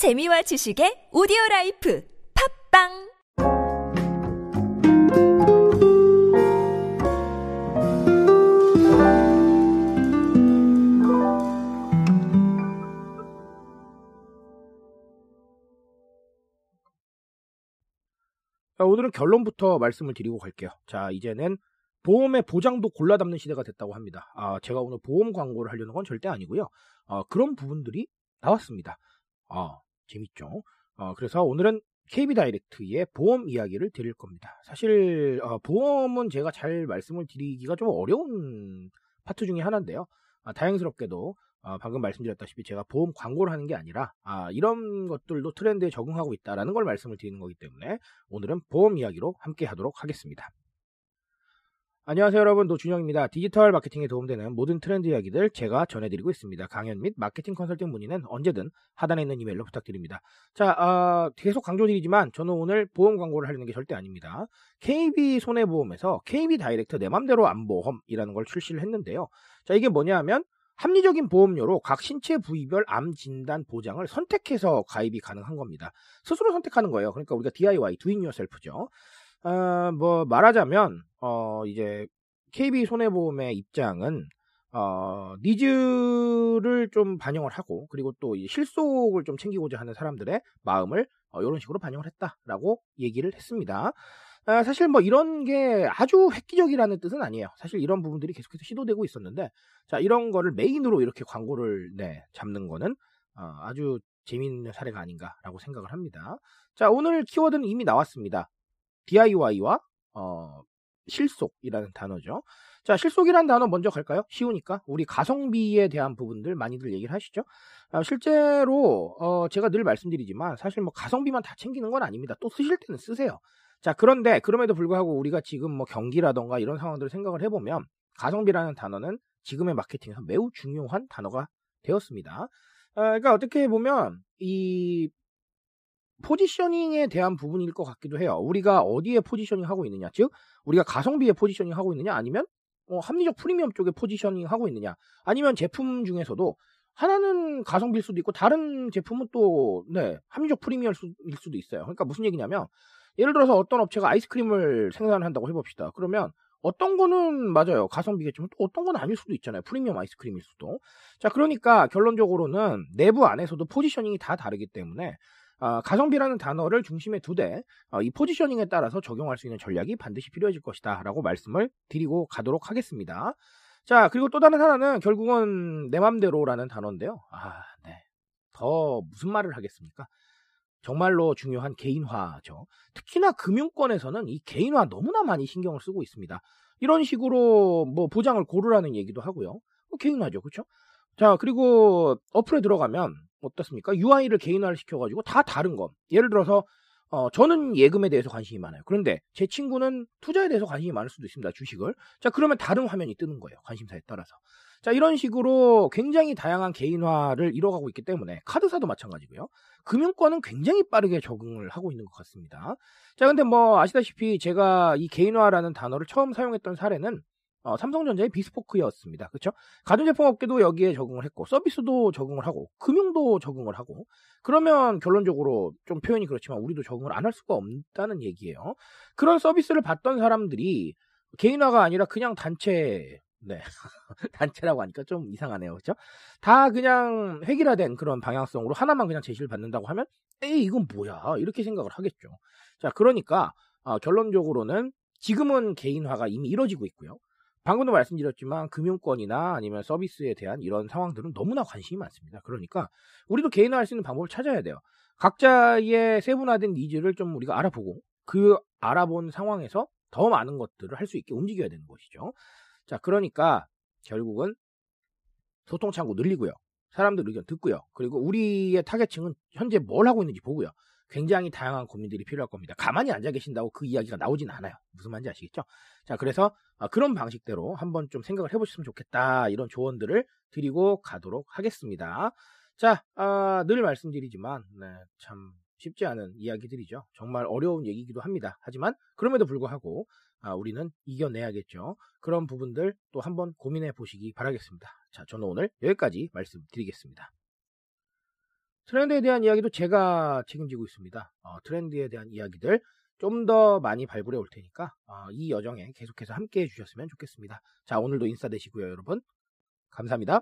재미와 지식의 오디오 라이프 팟빵 자, 오늘은 결론부터 말씀을 드리고 갈게요. 자, 이제는 보험의 보장도 골라 담는 시대가 됐다고 합니다. 아, 제가 오늘 보험 광고를 하려는 건 절대 아니고요. 어, 그런 부분들이 나왔습니다. 아, 재밌죠? 어, 그래서 오늘은 KB 다이렉트의 보험 이야기를 드릴 겁니다. 사실 어, 보험은 제가 잘 말씀을 드리기가 좀 어려운 파트 중에 하나인데요. 아, 다행스럽게도 어, 방금 말씀드렸다시피 제가 보험 광고를 하는 게 아니라 아, 이런 것들도 트렌드에 적응하고 있다라는 걸 말씀을 드리는 거기 때문에 오늘은 보험 이야기로 함께 하도록 하겠습니다. 안녕하세요 여러분 노준영입니다. 디지털 마케팅에 도움되는 모든 트렌드 이야기들 제가 전해드리고 있습니다. 강연 및 마케팅 컨설팅 문의는 언제든 하단에 있는 이메일로 부탁드립니다. 자 어, 계속 강조드리지만 저는 오늘 보험 광고를 하려는 게 절대 아닙니다. KB 손해보험에서 KB 다이렉트 내 맘대로 암보험이라는 걸 출시를 했는데요. 자 이게 뭐냐면 합리적인 보험료로 각 신체 부위별 암 진단 보장을 선택해서 가입이 가능한 겁니다. 스스로 선택하는 거예요. 그러니까 우리가 DIY, do it yourself죠. 어, 뭐 말하자면 어, 이제 KB 손해보험의 입장은 어, needs를 좀 반영을 하고 그리고 또 실속을 좀 챙기고자 하는 사람들의 마음을 어, 이런 식으로 반영을 했다라고 얘기를 했습니다. 아, 사실 뭐 이런 게 아주 획기적이라는 뜻은 아니에요. 사실 이런 부분들이 계속해서 시도되고 있었는데, 자, 이런 거를 메인으로 이렇게 광고를, 네, 잡는 거는 어, 아주 재미있는 사례가 아닌가라고 생각을 합니다. 자, 오늘 키워드는 이미 나왔습니다. DIY와, 어, 실속이라는 단어죠. 자, 실속이라는 단어 먼저 갈까요? 쉬우니까. 우리 가성비에 대한 부분들 많이들 얘기를 하시죠. 아, 실제로, 어, 제가 늘 말씀드리지만, 사실 뭐 가성비만 다 챙기는 건 아닙니다. 또 쓰실 때는 쓰세요. 자, 그런데 그럼에도 불구하고 우리가 지금 뭐 경기라던가 이런 상황들을 생각을 해보면 가성비라는 단어는 지금의 마케팅에서 매우 중요한 단어가 되었습니다. 아, 그러니까 어떻게 보면 이 포지셔닝에 대한 부분일 것 같기도 해요. 우리가 어디에 포지셔닝 하고 있느냐, 즉 우리가 가성비에 포지셔닝 하고 있느냐, 아니면 어, 합리적 프리미엄 쪽에 포지셔닝 하고 있느냐, 아니면 제품 중에서도 하나는 가성비일 수도 있고 다른 제품은 또 네, 합리적 프리미엄일 수도 있어요. 그러니까 무슨 얘기냐면 예를 들어서 어떤 업체가 아이스크림을 생산한다고 해봅시다. 그러면 어떤 거는 맞아요. 가성비겠지만 또 어떤 건 아닐 수도 있잖아요. 프리미엄 아이스크림일 수도. 자, 그러니까 결론적으로는 내부 안에서도 포지셔닝이 다 다르기 때문에 어, 가성비라는 단어를 중심에 두되 어, 이 포지셔닝에 따라서 적용할 수 있는 전략이 반드시 필요해질 것이다 라고 말씀을 드리고 가도록 하겠습니다. 자, 그리고 또 다른 하나는 결국은 내 맘대로라는 단어인데요. 아, 네. 더 무슨 말을 하겠습니까? 정말로 중요한 개인화죠. 특히나 금융권에서는 이 개인화 너무나 많이 신경을 쓰고 있습니다. 이런 식으로 뭐 보장을 고르라는 얘기도 하고요. 뭐 개인화죠. 그렇죠? 자, 그리고 어플에 들어가면 어떻습니까? UI를 개인화를 시켜가지고 다 다른 거. 예를 들어서 어, 저는 예금에 대해서 관심이 많아요. 그런데 제 친구는 투자에 대해서 관심이 많을 수도 있습니다. 주식을. 자, 그러면 다른 화면이 뜨는 거예요. 관심사에 따라서. 자, 이런 식으로 굉장히 다양한 개인화를 이뤄가고 있기 때문에 카드사도 마찬가지고요. 금융권은 굉장히 빠르게 적응을 하고 있는 것 같습니다. 자, 근데 뭐 아시다시피 제가 이 개인화라는 단어를 처음 사용했던 사례는 어, 삼성전자의 비스포크였습니다. 그렇죠? 가전제품 업계도 여기에 적응을 했고 서비스도 적응을 하고 금융도 적응을 하고 그러면 결론적으로 좀 표현이 그렇지만 우리도 적응을 안 할 수가 없다는 얘기예요. 그런 서비스를 받던 사람들이 개인화가 아니라 그냥 단체 네. 단체라고 하니까 좀 이상하네요. 그렇죠? 다 그냥 획일화된 그런 방향성으로 하나만 그냥 제시를 받는다고 하면 에이 이건 뭐야 이렇게 생각을 하겠죠. 자 그러니까 어, 결론적으로는 지금은 개인화가 이미 이뤄지고 있고요. 방금도 말씀드렸지만 금융권이나 아니면 서비스에 대한 이런 상황들은 너무나 관심이 많습니다. 그러니까 우리도 개인화할 수 있는 방법을 찾아야 돼요. 각자의 세분화된 needs를 좀 우리가 알아보고 그 알아본 상황에서 더 많은 것들을 할 수 있게 움직여야 되는 것이죠. 자, 그러니까 결국은 소통 창구 늘리고요. 사람들 의견 듣고요. 그리고 우리의 타겟층은 현재 뭘 하고 있는지 보고요. 굉장히 다양한 고민들이 필요할 겁니다. 가만히 앉아 계신다고 그 이야기가 나오진 않아요. 무슨 말인지 아시겠죠? 자, 그래서 아, 그런 방식대로 한번 좀 생각을 해보셨으면 좋겠다. 이런 조언들을 드리고 가도록 하겠습니다. 자, 아, 늘 말씀드리지만, 네, 참 쉽지 않은 이야기들이죠. 정말 어려운 얘기이기도 합니다. 하지만 그럼에도 불구하고 아, 우리는 이겨내야겠죠. 그런 부분들 또 한번 고민해 보시기 바라겠습니다. 자, 저는 오늘 여기까지 말씀드리겠습니다. 트렌드에 대한 이야기도 제가 책임지고 있습니다. 어, 트렌드에 대한 이야기들 좀 더 많이 발굴해 올 테니까 어, 이 여정에 계속해서 함께 해주셨으면 좋겠습니다. 자 오늘도 인싸 되시고요 여러분 감사합니다.